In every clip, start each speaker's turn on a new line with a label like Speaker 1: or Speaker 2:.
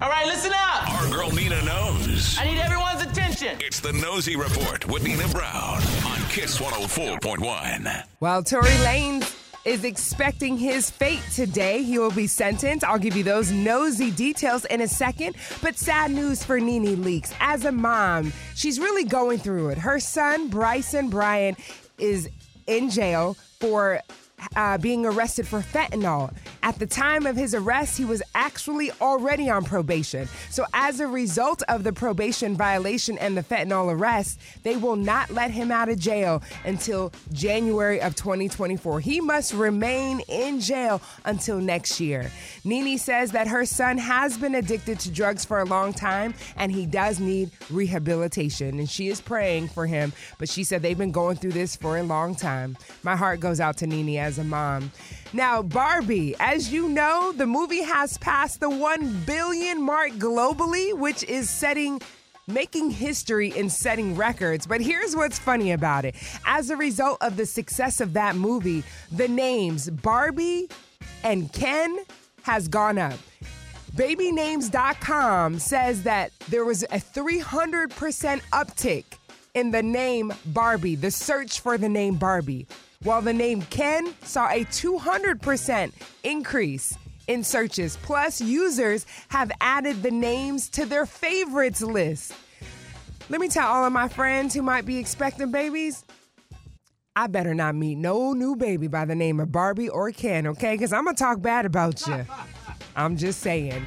Speaker 1: All right, listen up.
Speaker 2: Our girl Nina knows.
Speaker 1: I need everyone's attention.
Speaker 2: It's the Nosy Report with Nina Brown on Kiss 104.1.
Speaker 3: Well, Tory Lanez is expecting his fate today. He will be sentenced. I'll give you those nosy details in a second. But sad news for Nene Leakes. As a mom, she's really going through it. Her son, Bryson Bryant, is in jail for uh, being arrested for fentanyl. At the time of his arrest, he was actually already on probation. So, as a result of the probation violation and the fentanyl arrest, they will not let him out of jail until January of 2024. He must remain in jail until next year. Nene says that her son has been addicted to drugs for a long time and he does need rehabilitation. And she is praying for him, but she said they've been going through this for a long time. My heart goes out to Nene as a mom. Now, Barbie, as you know, the movie has passed the 1 billion mark globally, which is setting making history and setting records. But here's what's funny about it. As a result of the success of that movie, the names Barbie and Ken has gone up. Babynames.com says that there was a 300% uptick in the name Barbie, the search for the name Barbie, while the name Ken saw a 200% increase in searches. Plus, users have added the names to their favorites list. Let me tell all of my friends who might be expecting babies. I better not meet no new baby by the name of Barbie or Ken, okay? Because I'm going to talk bad about you. I'm just saying.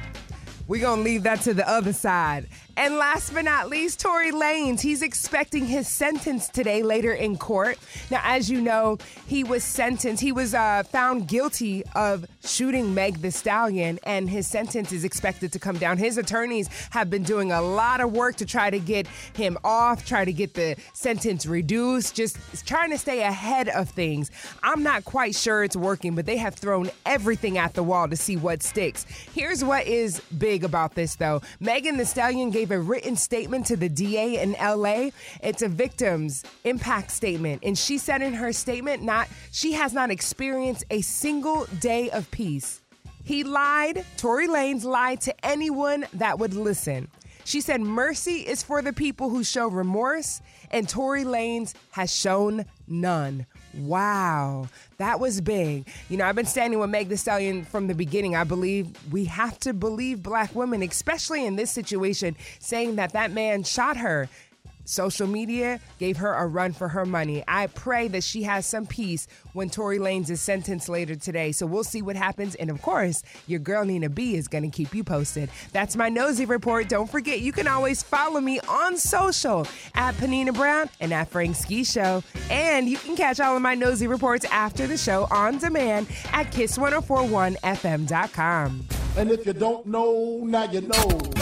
Speaker 3: We're going to leave that to the other side. And last but not least, Tory Lanez. He's expecting his sentence today later in court. Now, as you know, he was sentenced, he was uh, found guilty of shooting Meg Thee Stallion, and his sentence is expected to come down. His attorneys have been doing a lot of work to try to get him off, try to get the sentence reduced, just trying to stay ahead of things. I'm not quite sure it's working, but they have thrown everything at the wall to see what sticks. Here's what is big about this, though Megan Thee Stallion gave a written statement to the DA in LA. It's a victim's impact statement. And she said in her statement, not she has not experienced a single day of peace. He lied, Tory Lanez lied to anyone that would listen. She said mercy is for the people who show remorse, and Tory Lanez has shown none. Wow, that was big. You know, I've been standing with Meg Thee Stallion from the beginning. I believe we have to believe black women, especially in this situation, saying that that man shot her. Social media gave her a run for her money. I pray that she has some peace when Tory Lanez is sentenced later today. So we'll see what happens. And of course, your girl Nina B is going to keep you posted. That's my nosy report. Don't forget, you can always follow me on social at Panina Brown and at Frank Ski Show. And you can catch all of my nosy reports after the show on demand at kiss1041fm.com.
Speaker 4: And if you don't know, now you know.